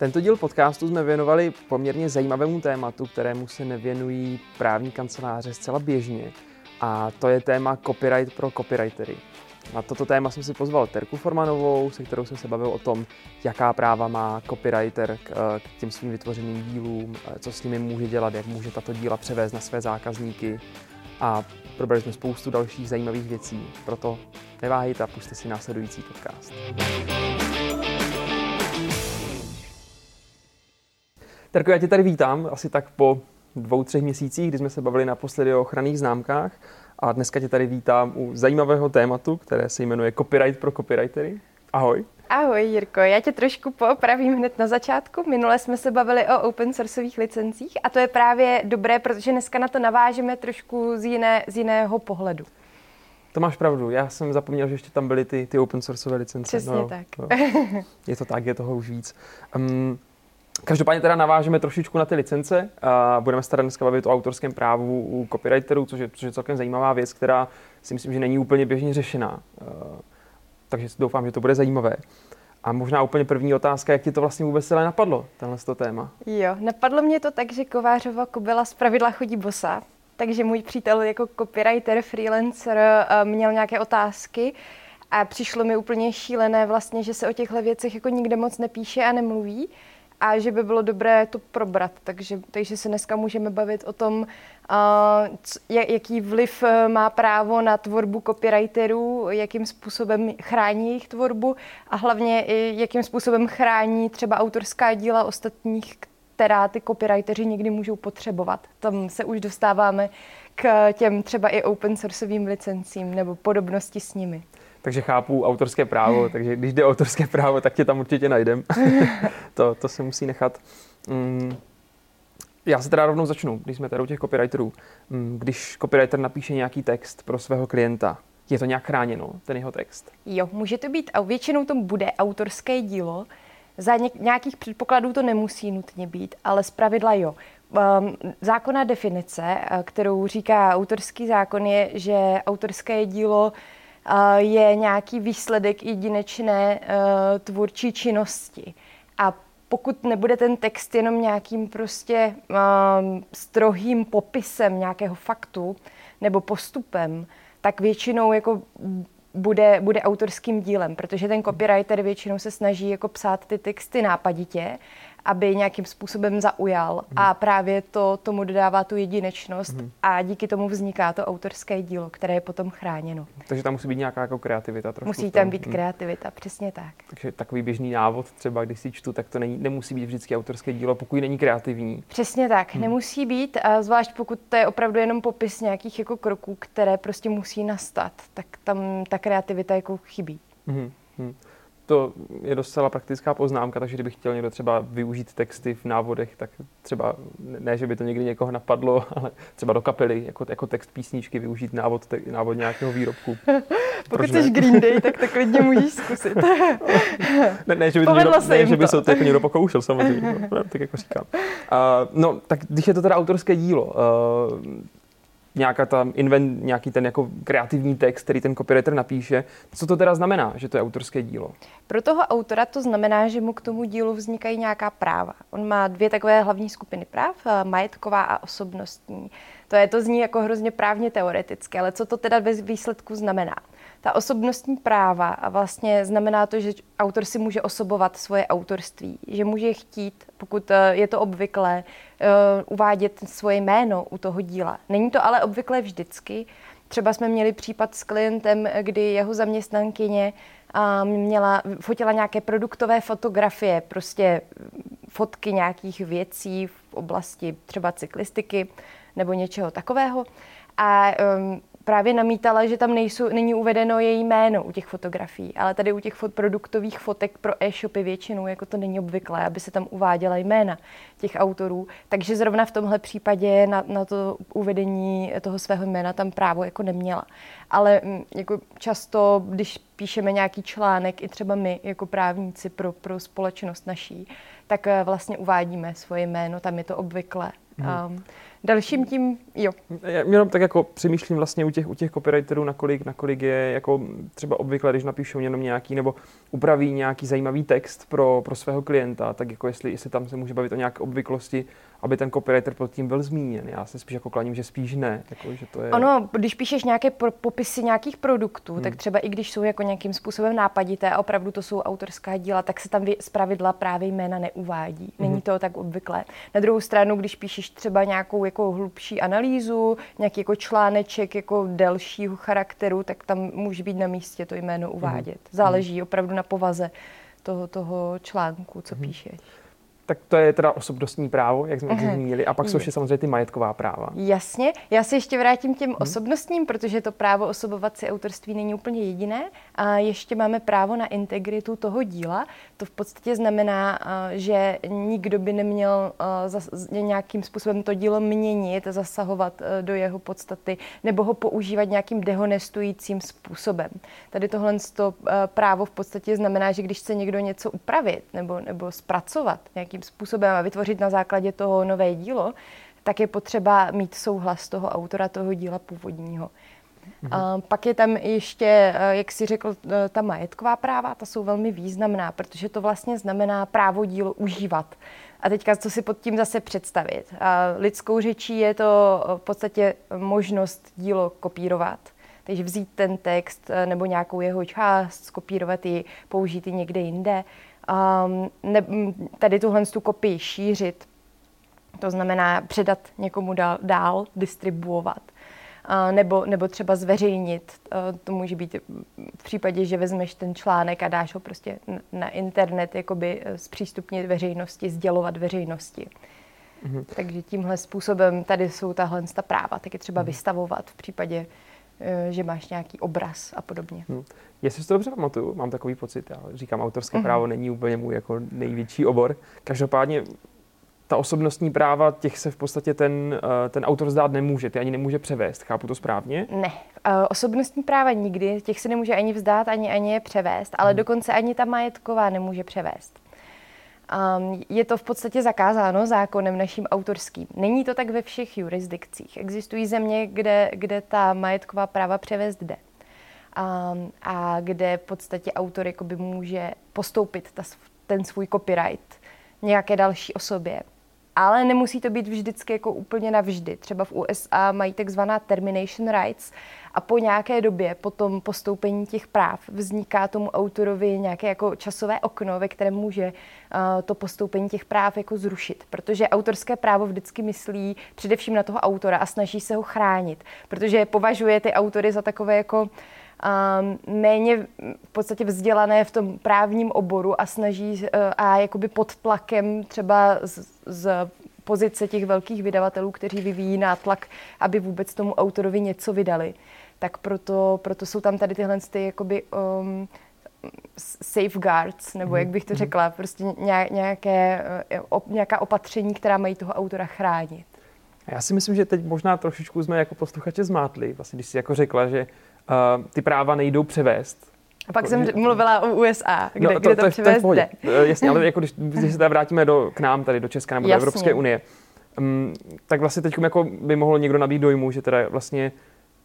Tento díl podcastu jsme věnovali poměrně zajímavému tématu, kterému se nevěnují právní kanceláře zcela běžně. A to je téma copyright pro copywritery. Na toto téma jsem si pozval Terku Formanovou, se kterou jsem se bavil o tom, jaká práva má copywriter k, k těm svým vytvořeným dílům, co s nimi může dělat, jak může tato díla převést na své zákazníky. A probrali jsme spoustu dalších zajímavých věcí. Proto neváhejte a puste si následující podcast. Terko, já tě tady vítám asi tak po dvou, třech měsících, kdy jsme se bavili naposledy o ochranných známkách a dneska tě tady vítám u zajímavého tématu, které se jmenuje Copyright pro copywritery. Ahoj. Ahoj Jirko, já tě trošku poopravím hned na začátku. Minule jsme se bavili o open sourceových licencích a to je právě dobré, protože dneska na to navážeme trošku z, jiné, z jiného pohledu. To máš pravdu, já jsem zapomněl, že ještě tam byly ty, ty open sourceové licence. Přesně no, tak. No. Je to tak, je toho už víc. Um, Každopádně teda navážeme trošičku na ty licence a budeme se tady dneska bavit o autorském právu u copywriterů, což je, což je celkem zajímavá věc, která si myslím, že není úplně běžně řešená. Takže doufám, že to bude zajímavé. A možná úplně první otázka, jak ti to vlastně vůbec celé napadlo, tenhle to téma? Jo, napadlo mě to tak, že Kovářova kobila z pravidla chodí bosa, takže můj přítel jako copywriter, freelancer měl nějaké otázky a přišlo mi úplně šílené vlastně, že se o těchto věcech jako nikde moc nepíše a nemluví a že by bylo dobré to probrat. Takže, takže se dneska můžeme bavit o tom, uh, jaký vliv e, má právo na tvorbu copywriterů, jakým způsobem chrání jejich tvorbu a hlavně i jakým způsobem chrání třeba autorská díla ostatních, která ty copywriteri někdy můžou potřebovat. Tam se už dostáváme k těm třeba i open sourceovým licencím nebo podobnosti s nimi takže chápu autorské právo, takže když jde autorské právo, tak tě tam určitě najdem. to, to se musí nechat. Mm. Já se teda rovnou začnu, když jsme tady u těch copywriterů. Mm, když copywriter napíše nějaký text pro svého klienta, je to nějak chráněno, ten jeho text? Jo, může to být, a většinou to bude autorské dílo. Za nějakých předpokladů to nemusí nutně být, ale z pravidla jo. Um, zákonná definice, eh, kterou říká autorský zákon, je, že autorské dílo je nějaký výsledek jedinečné eh, tvůrčí činnosti. A pokud nebude ten text jenom nějakým prostě um, strohým popisem nějakého faktu nebo postupem, tak většinou jako bude, bude autorským dílem, protože ten copywriter většinou se snaží jako psát ty texty nápaditě aby nějakým způsobem zaujal hmm. a právě to tomu dodává tu jedinečnost hmm. a díky tomu vzniká to autorské dílo, které je potom chráněno. Takže tam musí být nějaká jako kreativita trošku. Musí tam být hmm. kreativita, přesně tak. Takže takový běžný návod třeba, když si čtu, tak to není, nemusí být vždycky autorské dílo, pokud není kreativní. Přesně tak, hmm. nemusí být, a zvlášť pokud to je opravdu jenom popis nějakých jako kroků, které prostě musí nastat, tak tam ta kreativita jako chybí. Hmm. Hmm to je docela praktická poznámka, takže kdybych chtěl někdo třeba využít texty v návodech, tak třeba ne, že by to někdy někoho napadlo, ale třeba do kapely jako, jako text písničky využít návod, te, návod nějakého výrobku. Pokud jsi Green Day, tak to klidně můžeš zkusit. ne, ne, že by, to někdo, ne, že by se to jako někdo pokoušel samozřejmě, no, tak jako říkám. Uh, no, tak když je to teda autorské dílo, uh, nějaká ta invent, nějaký ten jako kreativní text, který ten copywriter napíše. Co to teda znamená, že to je autorské dílo? Pro toho autora to znamená, že mu k tomu dílu vznikají nějaká práva. On má dvě takové hlavní skupiny práv, eh, majetková a osobnostní. To je to zní jako hrozně právně teoreticky, ale co to teda bez výsledku znamená? Ta osobnostní práva a vlastně znamená to, že autor si může osobovat svoje autorství, že může chtít, pokud eh, je to obvyklé, eh, uvádět svoje jméno u toho díla. Není to ale obvyklé vždycky. Třeba jsme měli případ s klientem, kdy jeho zaměstnankyně měla, fotila nějaké produktové fotografie, prostě fotky nějakých věcí v oblasti třeba cyklistiky nebo něčeho takového. A um, právě namítala, že tam nejsou, není uvedeno její jméno u těch fotografií, ale tady u těch fot, produktových fotek pro e-shopy většinou jako to není obvyklé, aby se tam uváděla jména těch autorů. Takže zrovna v tomhle případě na, na to uvedení toho svého jména tam právo jako neměla. Ale mm, jako často, když píšeme nějaký článek, i třeba my jako právníci pro, pro společnost naší, tak eh, vlastně uvádíme svoje jméno, tam je to obvyklé. Um, Dalším tím, jo. Já jenom tak jako přemýšlím vlastně u těch, u těch copywriterů, nakolik, nakolik je jako třeba obvykle, když napíšou jenom nějaký nebo upraví nějaký zajímavý text pro, pro svého klienta, tak jako jestli, jestli tam se může bavit o nějaké obvyklosti, aby ten copywriter pod tím byl zmíněn. Já se spíš jako klaním, že spíš ne. Jako, že to je... Ono, když píšeš nějaké pro, popisy nějakých produktů, hmm. tak třeba i když jsou jako nějakým způsobem nápadité a opravdu to jsou autorská díla, tak se tam z pravidla právě jména neuvádí. Není hmm. to tak obvyklé. Na druhou stranu, když píšeš třeba nějakou jako hlubší analýzu, nějaký jako článeček jako delšího charakteru, tak tam může být na místě to jméno mhm. uvádět. Hmm. Záleží opravdu na povaze toho, toho článku, co hmm. píšeš tak to je teda osobnostní právo, jak jsme uh-huh. zmínili. A pak jsou ještě samozřejmě ty majetková práva. Jasně. Já se ještě vrátím těm hmm. osobnostním, protože to právo osobovat si autorství není úplně jediné. A ještě máme právo na integritu toho díla. To v podstatě znamená, že nikdo by neměl nějakým způsobem to dílo měnit, zasahovat do jeho podstaty nebo ho používat nějakým dehonestujícím způsobem. Tady tohle právo v podstatě znamená, že když chce někdo něco upravit nebo, nebo zpracovat nějakým nějakým způsobem a vytvořit na základě toho nové dílo, tak je potřeba mít souhlas toho autora toho díla původního. Mhm. A pak je tam ještě, eh, jak si řekl, eh, ta majetková práva, ta jsou velmi významná, protože to vlastně znamená právo dílo užívat. A teďka, co si pod tím zase představit? A lidskou řečí je to v podstatě možnost dílo kopírovat. Takže vzít ten text eh, nebo nějakou jeho část, skopírovat ji, použít ji někde jinde ne, tady tuhle tu kopii šířit, to znamená předat někomu dál, dál distribuovat. Uh, nebo, nebo třeba zveřejnit. Uh, to může být v případě, že vezmeš ten článek a dáš ho prostě na internet, jakoby eh, zpřístupnit veřejnosti, sdělovat veřejnosti. Mm-hmm. Takže tímhle způsobem tady jsou tahle ta práva, tak je třeba mm-hmm. vystavovat v případě, že máš nějaký obraz a podobně. Hmm. Jestli si to dobře pamatuju, mám takový pocit, já říkám, autorské uh-huh. právo není úplně můj jako největší obor. Každopádně ta osobnostní práva, těch se v podstatě ten, eh, ten autor zdát nemůže, ty ani nemůže převést. Chápu to správně? Ne. Eh, osobnostní práva nikdy, těch se nemůže ani vzdát, ani, ani je převést, ale hmm. dokonce ani ta majetková nemůže převést. Um, je to v podstatě zakázáno zákonem naším autorským. Není to tak ve všech jurisdikcích. Existují země, kde, kde ta majetková práva převést jde um, a kde v podstatě autor jakoby může postoupit ta, ten svůj copyright nějaké další osobě. Ale nemusí to být vždycky jako úplně navždy. Třeba v USA mají takzvaná termination rights a po nějaké době, po tom postoupení těch práv, vzniká tomu autorovi nějaké jako časové okno, ve kterém může uh, to postoupení těch práv jako zrušit. Protože autorské právo vždycky myslí především na toho autora a snaží se ho chránit, protože považuje ty autory za takové jako um, méně v podstatě vzdělané v tom právním oboru a snaží uh, a jakoby pod tlakem třeba z, z pozice těch velkých vydavatelů, kteří vyvíjí nátlak, aby vůbec tomu autorovi něco vydali. Tak proto, proto jsou tam tady tyhle ty jakoby, um, safeguards, nebo jak bych to mhm. řekla, prostě nějaké, uh, nějaká opatření, která mají toho autora chránit. Já si myslím, že teď možná trošičku jsme jako posluchače zmátli, vlastně když jsi jako řekla, že uh, ty práva nejdou převést. A pak jsem mluvila o USA, kde, no, to, kde to, to převést to jde. Eh, jasně, ale jako když, když se tady vrátíme do, k nám, tady do České nebo do Evropské unie, um, tak vlastně teď jako by mohl někdo nabít dojmu, že teda vlastně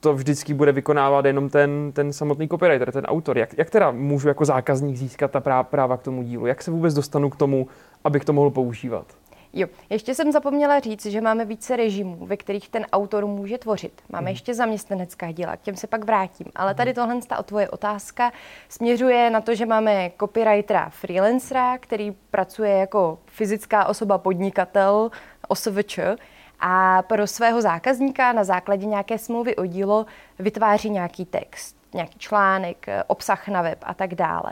to vždycky bude vykonávat jenom ten, ten samotný copywriter, ten autor. Jak, jak teda můžu jako zákazník získat ta práva k tomu dílu? Jak se vůbec dostanu k tomu, abych to mohl používat? Jo, ještě jsem zapomněla říct, že máme více režimů, ve kterých ten autor může tvořit. Máme hmm. ještě zaměstnanecká díla, k těm se pak vrátím. Ale tady mhm. tohle ta tvoje otázka směřuje na to, že máme copywritera freelancera, který pracuje jako fyzická osoba podnikatel, OSVČ, a pro svého zákazníka na základě nějaké smlouvy o dílo vytváří nějaký text, nějaký článek, obsah na web a tak dále.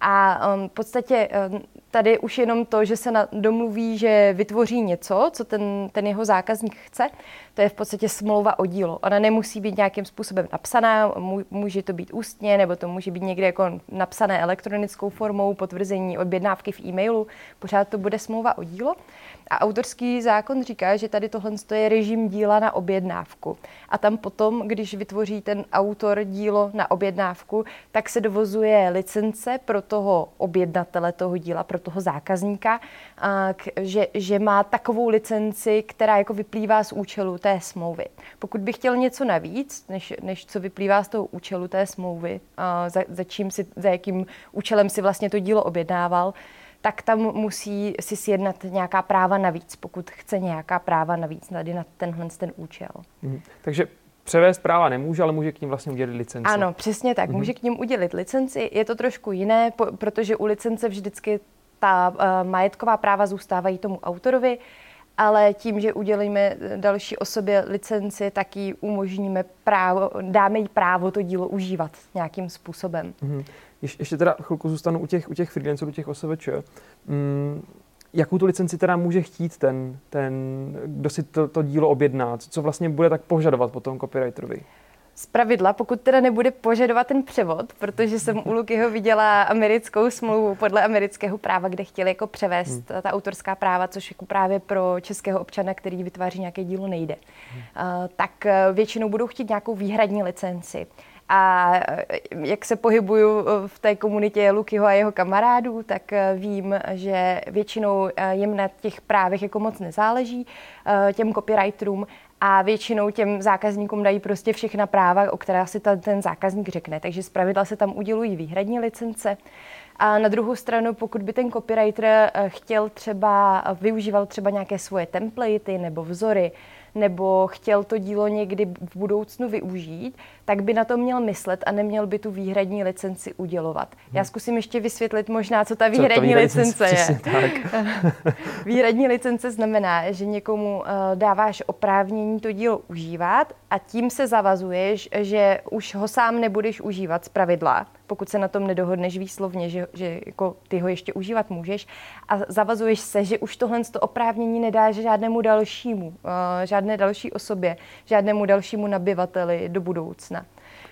A um, v podstatě um, tady už jenom to, že se na, domluví, že vytvoří něco, co ten, ten jeho zákazník chce, to je v podstatě smlouva o dílo. Ona nemusí být nějakým způsobem napsaná, může to být ústně, nebo to může být někde jako napsané elektronickou formou, potvrzení objednávky v e-mailu, pořád to bude smlouva o dílo. A autorský zákon říká, že tady tohle je režim díla na objednávku. A tam potom, když vytvoří ten autor dílo na objednávku, tak se dovozuje licence pro to, toho objednatele toho díla, pro toho zákazníka, že, že má takovou licenci, která jako vyplývá z účelu té smlouvy. Pokud by chtěl něco navíc, než, než co vyplývá z toho účelu té smlouvy, za, za, čím si, za jakým účelem si vlastně to dílo objednával, tak tam musí si sjednat nějaká práva navíc, pokud chce nějaká práva navíc tady na tenhle ten účel. Mhm. Takže převést práva nemůže, ale může k ním vlastně udělit licenci. Ano, přesně tak. Mhm. Může k ním udělit licenci. Je to trošku jiné, protože u licence vždycky ta uh, majetková práva zůstávají tomu autorovi, ale tím, že udělíme další osobě licenci, tak jí umožníme právo, dáme jí právo to dílo užívat nějakým způsobem. Mhm. Ješ, ještě teda chvilku zůstanu u těch, u těch freelancerů, těch OSVČ. Mm, jakou tu licenci teda může chtít ten, ten kdo si to, to dílo objedná? Co vlastně bude tak požadovat potom copywriterovi? Z pravidla, pokud teda nebude požadovat ten převod, protože jsem u Lukyho viděla americkou smlouvu podle amerického práva, kde chtěli jako převést hmm. ta autorská práva, což jako právě pro českého občana, který vytváří nějaké dílo, nejde. Hmm. Uh, tak eh, většinou budou chtít nějakou výhradní licenci. A eh, jak se pohybuju eh, v té komunitě Lukyho a jeho kamarádů, tak eh, vím, že většinou jim na těch právech jako moc nezáleží, těm copywriterům, a většinou těm zákazníkům dají prostě všechna práva, o která si ta, ten zákazník řekne. Takže zpravidla se tam udělují výhradní licence. A na druhou stranu, pokud by ten copywriter chtěl třeba, využíval třeba nějaké svoje templatey nebo vzory, nebo chtěl to dílo někdy v budoucnu využít, tak by na to měl myslet a neměl by tu výhradní licenci udělovat. Já hmm. zkusím ještě vysvětlit možná, co ta výhradní, co výhradní licence, je. Tak. výhradní licence znamená, že někomu uh, dáváš oprávnění to dílo užívat a tím se zavazuješ, že už ho sám nebudeš užívat z pravidla, pokud se na tom nedohodneš výslovně, že, že jako ty ho ještě užívat můžeš a zavazuješ se, že už tohle to oprávnění nedáš žádnému dalšímu, uh, žádné další osobě, žádnému dalšímu nabyvateli do budoucna.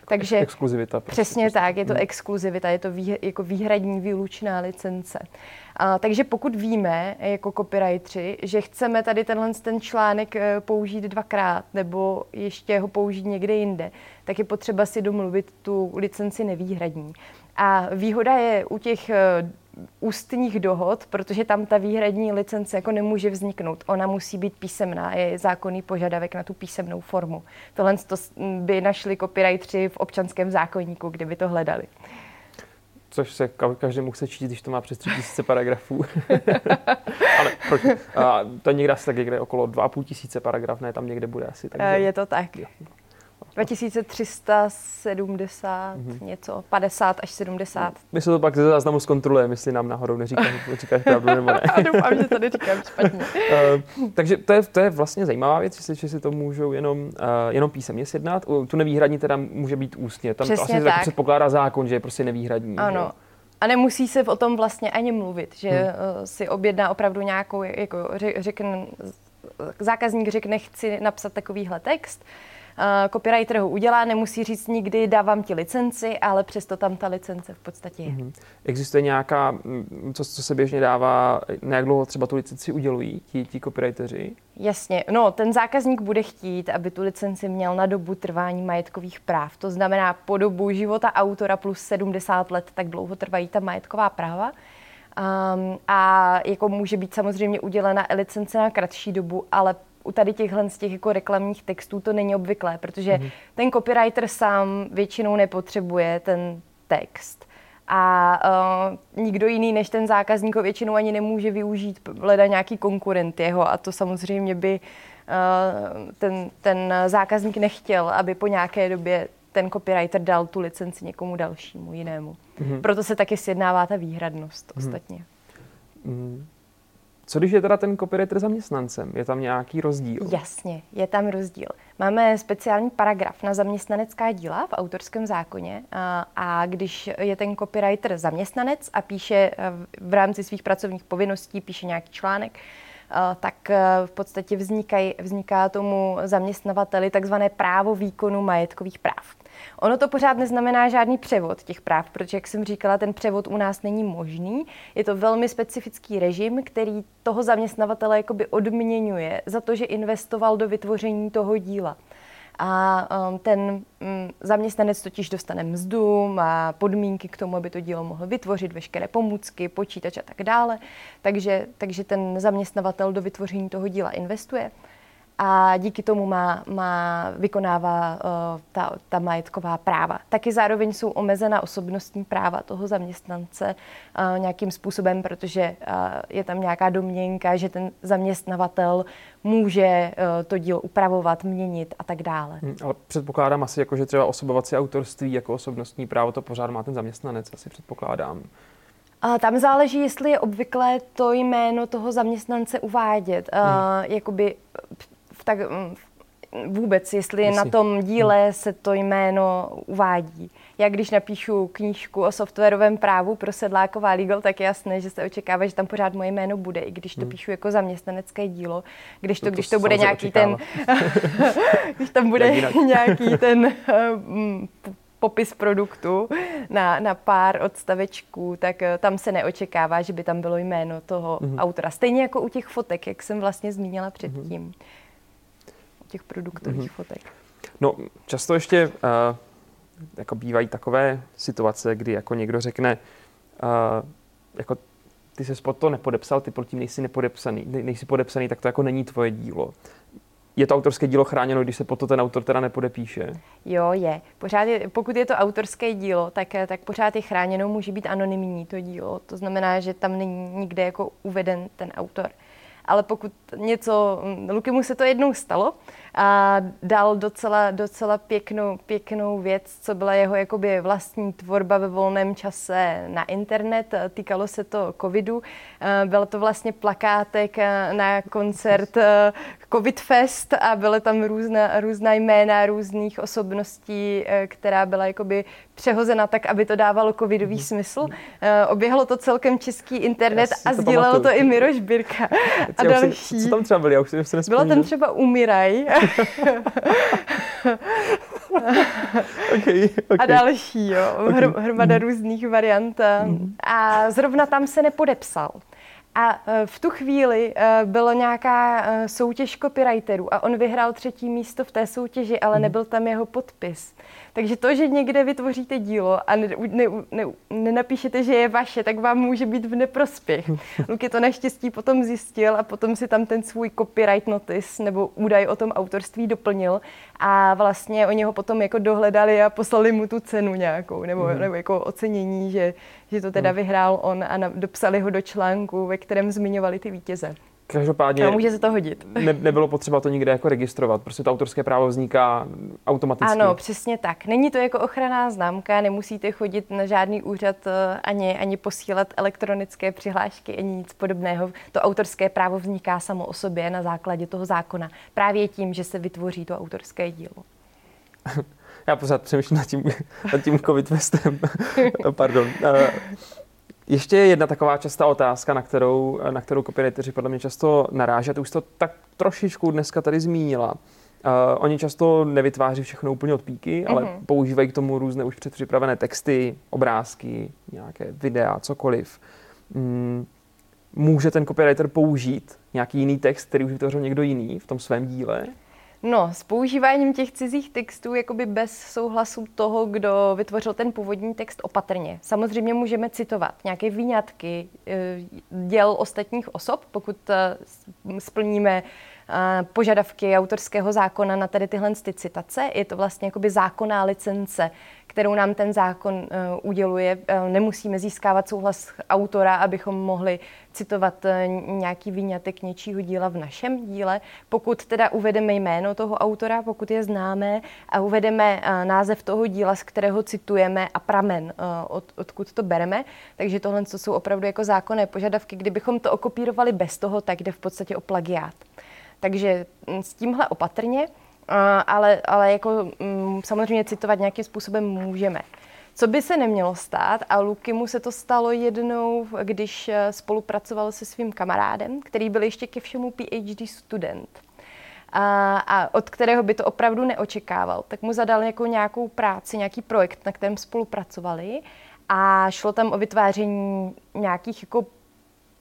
Takže exkluzivita. Prostě, přesně tak, je to exkluzivita, je to vý, jako výhradní výlučná licence. A, takže pokud víme jako copywriteri, že chceme tady tenhle ten článek eh, použít dvakrát nebo ještě ho použít někde jinde, tak je potřeba si domluvit tu licenci nevýhradní. A výhoda je u těch eh, ústních dohod, protože tam ta výhradní licence jako nemůže vzniknout. Ona musí být písemná, je zákonný požadavek na tu písemnou formu. Tohle to by našli copywriteri v občanském zákonníku, kdyby to hledali. Což se každému chce číst, když to má přes 3000 paragrafů. Ale proč? A to někde asi tak někde okolo 2,5 tisíce paragraf, ne, tam někde bude asi. Takže... Je to tak. Jo. 2370 mm-hmm. něco, 50 až 70. My se to pak ze záznamu zkontrolujeme, jestli nám náhodou neříkáš, říkáš pravdu nebo ne. Doufám, že to neříkám špatně. uh, takže to je, to je vlastně zajímavá věc, že si to můžou jenom, uh, jenom písemně sjednat. Tu nevýhradní teda může být ústně. Tam Přesně to asi tak. předpokládá zákon, že je prostě nevýhradní. Ano. Že? A nemusí se o tom vlastně ani mluvit, že hmm. si objedná opravdu nějakou, jako řekne, zákazník řekne, chci napsat takovýhle text, Uh, copywriter ho udělá, nemusí říct nikdy, dávám ti licenci, ale přesto tam ta licence v podstatě je. Mm-hmm. Existuje nějaká, mm, co, co se běžně dává, na jak dlouho třeba tu licenci udělují ti, ti copywriteri? Jasně, no ten zákazník bude chtít, aby tu licenci měl na dobu trvání majetkových práv. To znamená po dobu života autora plus 70 let, tak dlouho trvají ta majetková práva. Um, a jako může být samozřejmě udělena licence na kratší dobu, ale u tady těchhle z těch jako reklamních textů to není obvyklé, protože mm-hmm. ten copywriter sám většinou nepotřebuje ten text. A uh, nikdo jiný než ten zákazník ho většinou ani nemůže využít, leda nějaký konkurent jeho a to samozřejmě by uh, ten, ten zákazník nechtěl, aby po nějaké době ten copywriter dal tu licenci někomu dalšímu, jinému. Mm-hmm. Proto se taky sjednává ta výhradnost mm-hmm. ostatně. Mm. Co když je teda ten copywriter zaměstnancem? Je tam nějaký rozdíl? Jasně, je tam rozdíl. Máme speciální paragraf na zaměstnanecká díla v autorském zákoně a, a když je ten copywriter zaměstnanec a píše eh, v rámci svých pracovních povinností, píše nějaký článek, eh, tak eh, v podstatě vznikají, vzniká tomu zaměstnavateli takzvané právo výkonu majetkových práv. Ono to pořád neznamená žádný převod těch práv, protože, jak jsem říkala, ten převod u nás není možný. Je to velmi specifický režim, který toho zaměstnavatele jakoby odměňuje za to, že investoval do vytvoření toho díla. A um, ten um, zaměstnanec totiž dostane mzdu, má podmínky k tomu, aby to dílo mohl vytvořit, veškeré pomůcky, počítač a tak dále. Takže, takže ten zaměstnavatel do vytvoření toho díla investuje a díky tomu má, má vykonává uh, ta, ta majetková práva. Taky zároveň jsou omezena osobnostní práva toho zaměstnance uh, nějakým způsobem, protože uh, je tam nějaká domněnka, že ten zaměstnavatel může uh, to dílo upravovat, měnit a tak dále. Hmm, ale předpokládám asi, jako, že třeba osobovací autorství jako osobnostní právo to pořád má ten zaměstnanec, asi předpokládám. A tam záleží, jestli je obvyklé to jméno toho zaměstnance uvádět. Hmm. Uh, jakoby tak mm, vůbec, jestli je na tom díle se to jméno uvádí. Já když napíšu knížku o softwarovém právu pro sedláková legal, tak je jasné, že se očekává, že tam pořád moje jméno bude, i když to hmm. píšu jako zaměstnanecké dílo. Když to, to, když to, to bude nějaký očekává. ten, když tam bude nějaký ten um, popis produktu na, na pár odstavečků, tak uh, tam se neočekává, že by tam bylo jméno toho hmm. autora. Stejně jako u těch fotek, jak jsem vlastně zmínila předtím. Hmm těch produktových mm-hmm. fotek. No, často ještě uh, jako bývají takové situace, kdy jako někdo řekne, uh, jako ty se pod to nepodepsal, ty pod tím nejsi nepodepsaný, nejsi podepsaný, tak to jako není tvoje dílo. Je to autorské dílo chráněno, když se pod to ten autor teda nepodepíše? Jo, je. Pořád je, pokud je to autorské dílo, tak, tak pořád je chráněno, může být anonymní to dílo. To znamená, že tam není nikde jako uveden ten autor ale pokud něco, Lukimu se to jednou stalo a dal docela, docela pěknou, pěknou věc, co byla jeho jakoby vlastní tvorba ve volném čase na internet. Týkalo se to covidu. Byl to vlastně plakátek na koncert Covid Fest a byly tam různá, různá jména různých osobností, která byla jakoby přehozena tak, aby to dávalo covidový mm-hmm. smysl. Oběhlo to celkem český internet a sdílel to i Miroš Birka a další. Co tam třeba byly? Já už se Bylo tam třeba Umíraj. okay, okay. A další, jo. Hr, hromada mm. různých variant. Mm. A zrovna tam se nepodepsal. A e, v tu chvíli e, byla nějaká e, soutěž copywriterů a on vyhrál třetí místo v té soutěži, ale mm. nebyl tam jeho podpis. Takže to, že někde vytvoříte dílo a ne, ne, ne, nenapíšete, že je vaše, tak vám může být v neprospěch. Luky to naštěstí potom zjistil a potom si tam ten svůj copyright notice nebo údaj o tom autorství doplnil a vlastně oni ho potom jako dohledali a poslali mu tu cenu nějakou nebo, mm. nebo jako ocenění, že, že to teda mm. vyhrál on a na, dopsali ho do článku, ve kterém zmiňovali ty vítěze. Každopádně a může se to hodit. Ne, nebylo potřeba to nikde jako registrovat, prostě to autorské právo vzniká automaticky. Ano, přesně tak. Není to jako ochranná známka, nemusíte chodit na žádný úřad eh, ani, ani posílat elektronické přihlášky, ani nic podobného. To autorské právo vzniká samo o sobě na základě toho zákona. Právě tím, že se vytvoří to autorské dílo. Já pořád přemýšlím nad tím, nad tím covid vestem. Pardon. Ještě jedna taková častá otázka, na kterou, na kterou copywriteri podle mě často ty už to tak trošičku dneska tady zmínila. Uh, oni často nevytváří všechno úplně od píky, ale mm-hmm. používají k tomu různé už předpřipravené texty, obrázky, nějaké videa, cokoliv. Mm, může ten copywriter použít nějaký jiný text, který už vytvořil někdo jiný v tom svém díle? No, s používáním těch cizích textů jakoby bez souhlasu toho, kdo vytvořil ten původní text opatrně. Samozřejmě můžeme citovat nějaké výňatky eh, děl ostatních osob, pokud eh, splníme požadavky autorského zákona na tady tyhle citace. Je to vlastně jakoby zákonná licence, kterou nám ten zákon uh, uděluje. Uh, nemusíme získávat souhlas autora, abychom mohli citovat uh, nějaký výňatek něčího díla v našem díle. Pokud teda uvedeme jméno toho autora, pokud je známé, a uvedeme název toho díla, z kterého citujeme a pramen, od, odkud to bereme. Takže tohle jsou opravdu jako zákonné požadavky. Kdybychom to okopírovali bez toho, tak jde v podstatě o plagiát. Takže hm, s tímhle opatrně ale, ale jako mm, samozřejmě citovat nějakým způsobem můžeme. Co by se nemělo stát, a Luky mu se to stalo jednou, když eh, spolupracoval se svým kamarádem, který byl ještě ke všemu PhD student. A, a od kterého by to opravdu neočekával, tak mu zadal jako nějakou práci, nějaký projekt, na kterém spolupracovali a šlo tam o vytváření nějakých jako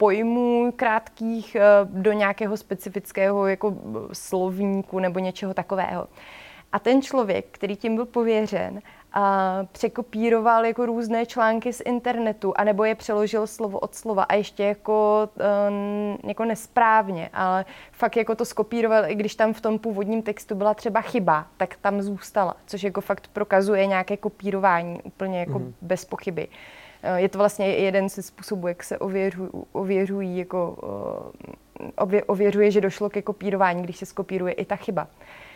pojmů krátkých eh, do nějakého specifického jako slovníku nebo něčeho takového. A ten člověk, který tím byl pověřen, a překopíroval jako různé články z internetu, anebo je přeložil slovo od slova a ještě jako, um, jako nesprávně, ale fakt jako to skopíroval, i když tam v tom původním textu byla třeba chyba, tak tam zůstala, což jako fakt prokazuje nějaké kopírování úplně jako mm-hmm. bez pochyby. Eh, je to vlastně jeden ze způsobů, jak se ověřují, ověřují jako, ově, ověřuje, že došlo ke kopírování, když se skopíruje i ta chyba.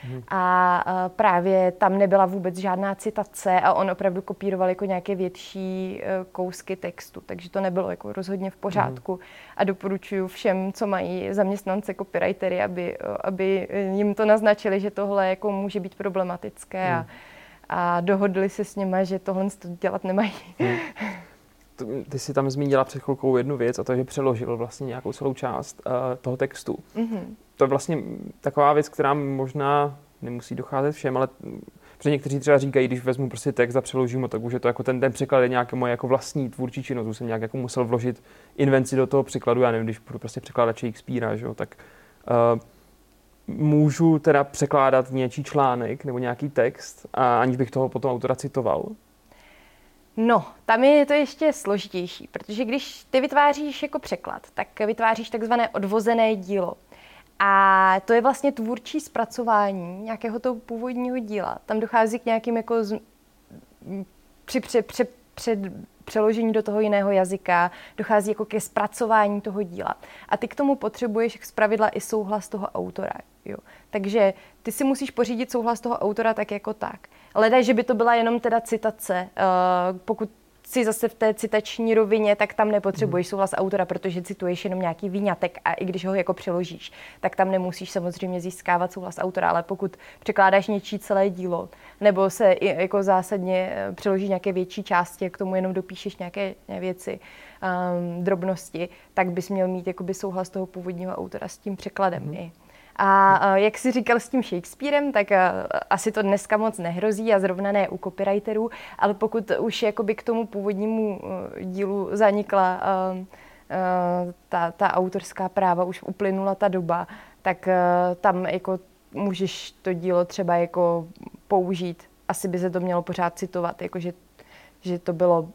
Hmm. A právě tam nebyla vůbec žádná citace a on opravdu kopíroval jako nějaké větší kousky textu, takže to nebylo jako rozhodně v pořádku. Hmm. A doporučuji všem, co mají zaměstnance copywritery, aby, aby jim to naznačili, že tohle jako může být problematické hmm. a, a dohodli se s nima, že tohle dělat nemají. Hmm. ty jsi tam zmínila před chvilkou jednu věc a to, že přeložil vlastně nějakou celou část uh, toho textu. Mm-hmm. To je vlastně taková věc, která možná nemusí docházet všem, ale protože někteří třeba říkají, když vezmu prostě text a přeložím ho, tak už je to jako ten, ten překlad je nějaké moje jako vlastní tvůrčí činnost, už jsem nějak jako musel vložit invenci do toho překladu, já nevím, když budu prostě překládat Shakespearea, že jo, tak uh, můžu teda překládat něčí článek nebo nějaký text, a aniž bych toho potom autora citoval. No, tam je to ještě složitější, protože když ty vytváříš jako překlad, tak vytváříš takzvané odvozené dílo. A to je vlastně tvůrčí zpracování nějakého toho původního díla. Tam dochází k nějakým jako z... při, při, při, před přeložení do toho jiného jazyka, dochází jako ke zpracování toho díla. A ty k tomu potřebuješ zpravidla i souhlas toho autora. Jo. Takže ty si musíš pořídit souhlas toho autora tak jako tak. Leda, že by to byla jenom teda citace. Uh, pokud si zase v té citační rovině, tak tam nepotřebuješ mhm. souhlas autora, protože cituješ jenom nějaký výňatek a i když ho jako přeložíš, tak tam nemusíš samozřejmě získávat souhlas autora, ale pokud překládáš něčí celé dílo, nebo se jako zásadně eh, přeloží nějaké větší části k tomu jenom dopíšeš nějaké věci, um, drobnosti, tak bys měl mít jakoby souhlas toho původního autora s tím překladem mm. i. A jak si říkal s tím Shakespearem, tak asi to dneska moc nehrozí a zrovna ne u copywriterů, ale pokud už jakoby k tomu původnímu e, dílu zanikla ta, ta autorská práva, už uplynula ta doba, tak tam jako můžeš to dílo třeba jako použít. Asi by se to mělo pořád citovat, jakože že to bylo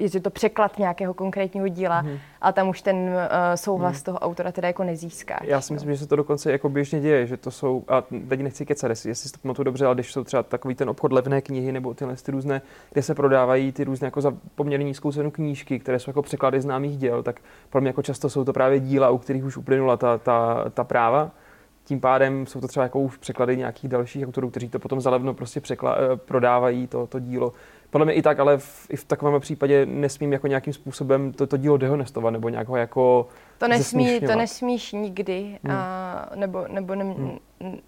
je to překlad nějakého konkrétního díla, mm-hmm. a tam už ten uh, souhlas mm. toho autora teda jako nezíská. Já si myslím, že se to dokonce jako běžně děje, že to jsou, a teď nechci kecat, jestli si to pamatuju dobře, ale když jsou třeba takový ten obchod levné knihy nebo tyhle ty různé, kde se prodávají ty různé jako za poměrně nízkou cenu knížky, které jsou jako překlady známých děl, tak pro mě jako často jsou to právě díla, u kterých už uplynula ta, ta, ta práva. Tím pádem jsou to třeba jako už překlady nějakých dalších autorů, kteří to potom zalevno prostě překla, eh, prodávají to, to dílo podle mě i tak, ale v, i v takovém případě nesmím jako nějakým způsobem to, to dílo dehonestovat nebo nějak ho jako to nesmí, to nesmíš nikdy, hmm. a, nebo, nebo ne, hmm.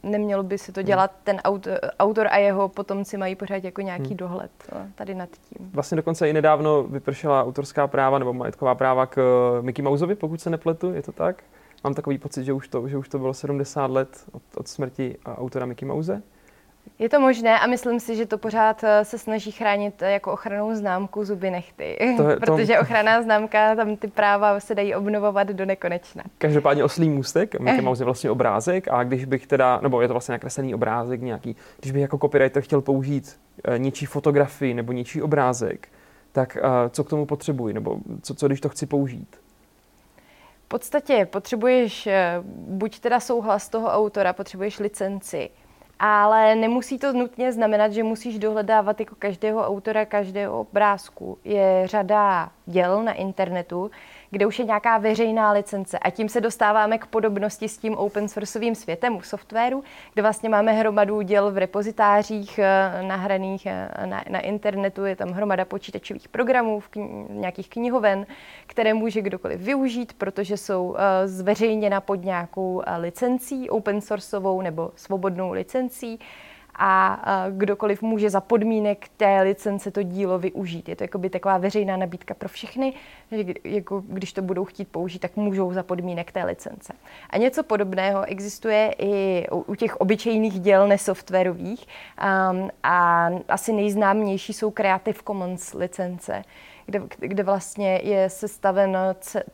nemělo by se to dělat. Hmm. Ten autor, autor a jeho potomci mají pořád jako nějaký hmm. dohled tady nad tím. Vlastně dokonce i nedávno vypršela autorská práva nebo majetková práva k eh, Mickey Mouseovi, pokud se nepletu, je to tak? Mám takový pocit, že už to, že už to bylo 70 let od, od smrti autora Mickey Mouse. Je to možné a myslím si, že to pořád eh, se snaží chránit eh, jako ochranou známku zuby nechty, to je, protože to... ochranná známka, tam ty práva se dají obnovovat do nekonečna. Každopádně oslý můstek, Mickey eh. Mouse je vlastně obrázek a když bych teda, nebo je to vlastně nakreslený obrázek nějaký, když bych jako copywriter chtěl použít něčí fotografii nebo něčí obrázek, tak co k tomu potřebuji, nebo co, co když to chci použít? V podstatě potřebuješ buď teda souhlas toho autora, potřebuješ licenci, ale nemusí to nutně znamenat, že musíš dohledávat jako každého autora, každého obrázku. Je řada děl na internetu, kde už je nějaká veřejná licence. A tím se dostáváme k podobnosti s tím open sourceovým světem u softwaru, kde vlastně máme hromadu děl v repozitářích eh, nahraných eh, na, na internetu, je tam hromada počítačových programů, v kni- nějakých knihoven, které může kdokoliv využít, protože jsou uh, zveřejněna pod nějakou licencí, open sourceovou nebo svobodnou licencí a kdokoliv může za podmínek té licence to dílo využít. Je to jakoby taková veřejná nabídka pro všechny, že jako když to budou chtít použít, tak můžou za podmínek té licence. A něco podobného existuje i u těch obyčejných děl nesoftwarových a asi nejznámější jsou Creative Commons licence, kde, kde vlastně je sestaven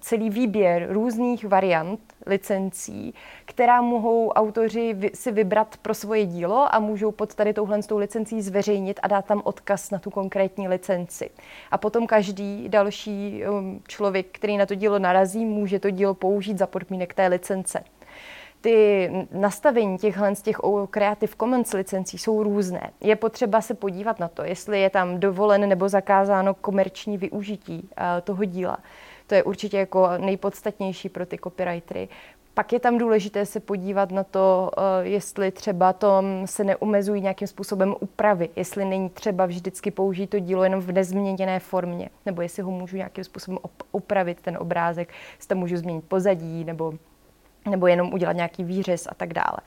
celý výběr různých variant licencí, která mohou autoři si vybrat pro svoje dílo a můžou pod tady touhle tou licencí zveřejnit a dát tam odkaz na tu konkrétní licenci. A potom každý další um, člověk, který na to dílo narazí, může to dílo použít za podmínek té licence ty nastavení těchhle z těch Creative Commons licencí jsou různé. Je potřeba se podívat na to, jestli je tam dovolen nebo zakázáno komerční využití eh, toho díla. To je určitě jako nejpodstatnější pro ty copywritery. Pak je tam důležité se podívat na to, eh, jestli třeba tom se neumezují nějakým způsobem úpravy, jestli není třeba vždycky použít to dílo jenom v nezměněné formě, nebo jestli ho můžu nějakým způsobem upravit, ten obrázek, jestli tam můžu změnit pozadí, nebo nebo jenom udělat nějaký výřez a tak dále.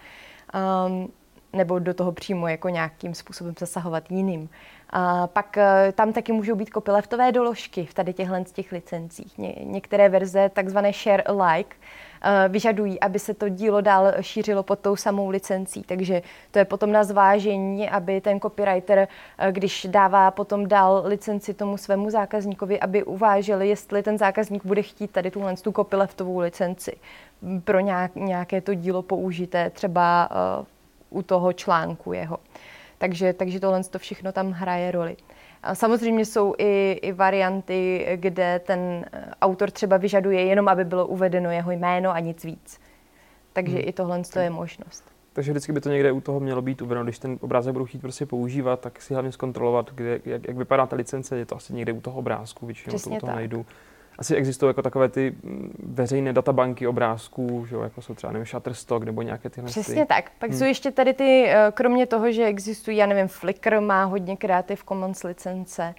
Um, nebo do toho přímo jako nějakým způsobem zasahovat jiným. A pak eh, tam taky můžou být kopyleftové doložky v tady těchhle z těch licencích. Ně, některé verze, takzvané share alike, eh, vyžadují, aby se to dílo dál šířilo pod tou samou licencí. Takže to je potom na zvážení, aby ten copywriter, eh, když dává potom dál licenci tomu svému zákazníkovi, aby uvážil, jestli ten zákazník bude chtít tady tuhle tu copyleftovou licenci pro nějaké to dílo použité třeba u toho článku jeho. Takže, takže tohle to všechno tam hraje roli. A samozřejmě jsou i, i varianty, kde ten eh, autor třeba vyžaduje jenom, aby bylo uvedeno jeho jméno a nic víc. Takže hmm. i tohle je možnost. Takže vždycky by to někde u toho mělo být uvedeno, když ten obrázek budu chtít prostě používat, tak si hlavně zkontrolovat, kde, jak, jak vypadá ta licence, je to asi někde u toho obrázku, většinou Přesně to u toho tak. najdu asi existují jako takové ty mm, veřejné databanky obrázků, že jo, jako jsou třeba nevím, Shutterstock nebo nějaké tyhle. Přesně ty. tak. Pak hmm. jsou ještě tady ty, eh, kromě toho, že existují, já nevím, Flickr má hodně Creative Commons licence,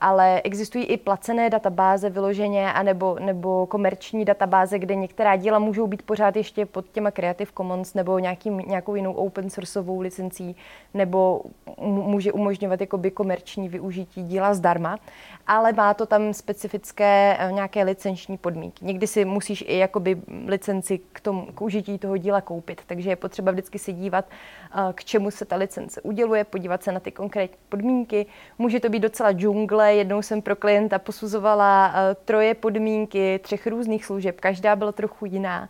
ale existují i placené databáze vyloženě, anebo, nebo komerční databáze, kde některá díla můžou být pořád ještě pod těma Creative Commons nebo nějakým, nějakou jinou open sourceovou licencí, nebo může umožňovat jakoby komerční využití díla zdarma, ale má to tam specifické eh, nějaké licenční podmínky. Někdy si musíš i jakoby licenci k, tomu, k užití toho díla koupit, takže je potřeba vždycky se dívat, eh, k čemu se ta licence uděluje, podívat se na ty konkrétní podmínky. Může to být docela džungle. Jednou jsem pro klienta posuzovala uh, troje podmínky třech různých služeb. Každá byla trochu jiná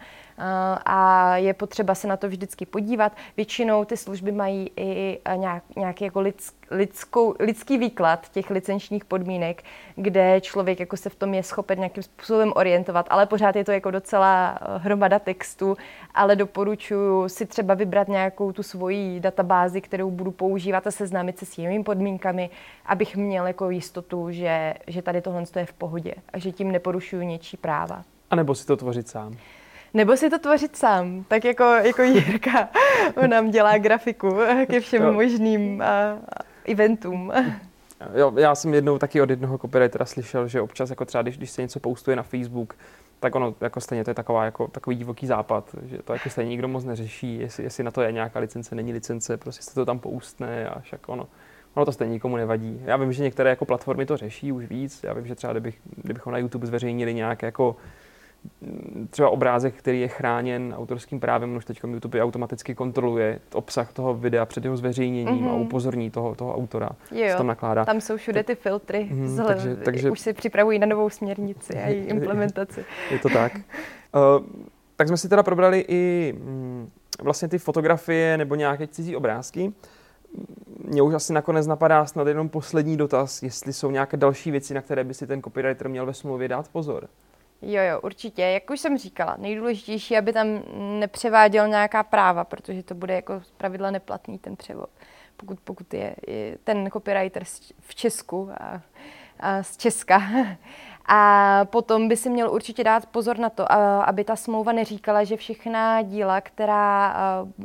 a je potřeba se na to vždycky podívat. Většinou ty služby mají i uh, nějak, nějaký jako lidský lidskou, lidský výklad těch licenčních podmínek, kde člověk jako se v tom je schopen nějakým způsobem orientovat, ale pořád je to jako docela eh, hromada textu, ale doporučuji si třeba vybrat nějakou tu svoji databázi, kterou budu používat a seznámit se s jinými podmínkami, abych měl jako jistotu, že, že tady tohle je v pohodě a že tím neporušuju něčí práva. A nebo si to tvořit sám. Nebo si to tvořit sám, tak jako, jako Jirka. On nám dělá grafiku ke všem možným a, eventům. Jo, já jsem jednou taky od jednoho copywritera slyšel, že občas jako třeba, když, když se něco postuje na Facebook, tak ono jako stejně to je taková, jako, takový divoký západ, že to jako stejně nikdo moc neřeší, jestli, jestli na to je nějaká licence, není licence, prostě se to tam poustne a však ono, ono to stejně nikomu nevadí. Já vím, že některé jako platformy to řeší už víc, já vím, že třeba kdybych, kdybychom na YouTube zveřejnili nějaké jako třeba obrázek, který je chráněn autorským právem, už teď YouTube automaticky kontroluje obsah toho videa před jeho zveřejněním mm-hmm. a mhm. upozorní toho, toho autora, jo, tam nakládá. Tam jsou všude ty filtry, mm, zhle, takže, takže, už si připravují na novou směrnici a její implementaci. Je to tak. Uh, tak jsme si teda probrali i mm, vlastně ty fotografie nebo nějaké cizí obrázky. Mně už asi nakonec napadá snad jenom poslední dotaz, jestli jsou nějaké další věci, na které by si ten copywriter měl ve smlouvě dát pozor. Jo, jo, určitě. Jak už jsem říkala, nejdůležitější, aby tam nepřeváděl nějaká práva, protože to bude jako pravidla neplatný ten převod. Pokud, pokud je, je ten copywriter v Česku a, a z Česka. A potom by si měl určitě dát pozor na to, aby ta smlouva neříkala, že všechna díla, která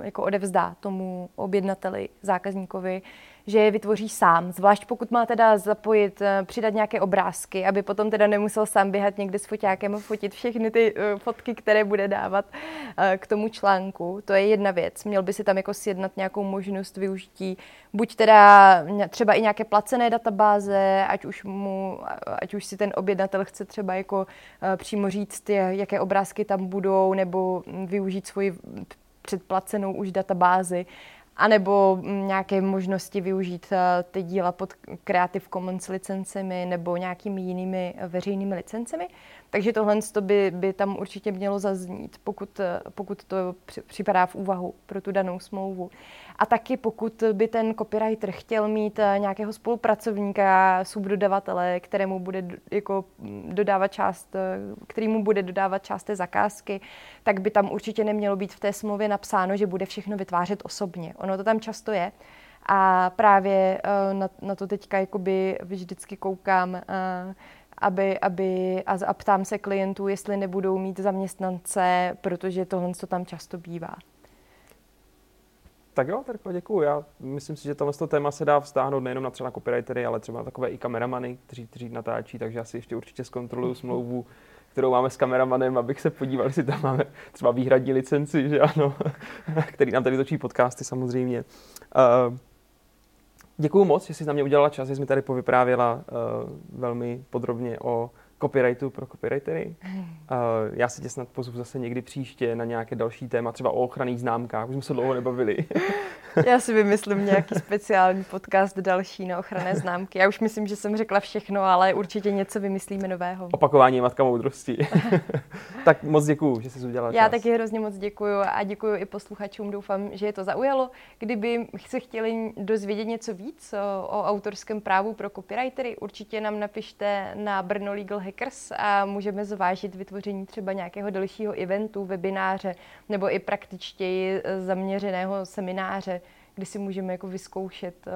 jako odevzdá tomu objednateli, zákazníkovi, že je vytvoří sám, zvlášť pokud má teda zapojit, eh, přidat nějaké obrázky, aby potom teda nemusel sám běhat někde s foťákem a fotit všechny ty uh, fotky, které bude dávat uh, k tomu článku. To je jedna věc. Měl by si tam jako sjednat nějakou možnost využití, buď teda třeba i nějaké placené databáze, ať už, mu, ať už si ten objednatel chce třeba jako přímo říct, jaké obrázky tam budou, nebo využít svoji předplacenou už databázi A nebo nějaké možnosti využít eh, ty díla pod Creative Commons licencemi nebo nějakými jinými veřejnými licencemi. Takže tohle by, by tam určitě mělo zaznít, pokud, eh, pokud to připadá v úvahu pro tu danou smlouvu. A taky pokud by ten copywriter chtěl mít eh, nějakého spolupracovníka, subdodavatele, kterému bude jako dodávat část, kterýmu bude dodávat část té zakázky, tak by tam určitě nemělo být v té smlouvě napsáno, že bude všechno vytvářet osobně. Ono to tam často je. A právě eh, na, na to teďka jakoby vždycky koukám, eh, aby, aby, a, a ptám se klientů, jestli nebudou mít zaměstnance, protože tohle to tam často bývá. Tak jo, tak děkuju. Já myslím si, že tohle téma se dá vztáhnout nejenom na třeba na copywritery, ale třeba na takové i kameramany, kteří, kteří natáčí, takže já si ještě určitě zkontroluju smlouvu kterou máme s kameramanem, abych se podíval, jestli tam máme třeba výhradní licenci, že ano, který nám tady točí podcasty samozřejmě. Uh, děkuju moc, že jsi na mě udělala čas, že jsi mi tady povyprávěla uh, velmi podrobně o copyrightu pro copywritery. Uh, já se tě snad pozvu zase někdy příště na nějaké další téma, třeba o ochranných známkách, už jsme se dlouho nebavili. já si vymyslím nějaký speciální podcast další na ochranné známky. Já už myslím, že jsem řekla všechno, ale určitě něco vymyslíme nového. Opakování matka moudrosti. tak moc děkuju, že jsi udělala čas. Já taky hrozně moc děkuju a děkuju i posluchačům. Doufám, že je to zaujalo. Kdyby se chtěli dozvědět něco víc o, o autorském právu pro copywritery, určitě nám napište na Brno Legal Hackers a můžeme zvážit vytvoření třeba nějakého dalšího eventu, webináře nebo i praktičtěji zaměřeného semináře, kdy si můžeme jako vyzkoušet, eh,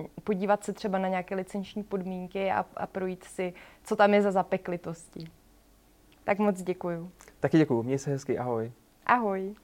eh, podívat se třeba na nějaké licenční podmínky a, a projít si, co tam je za zapeklitosti. Tak moc děkuju. Taky děkuju. Měj se hezky. Ahoj. Ahoj.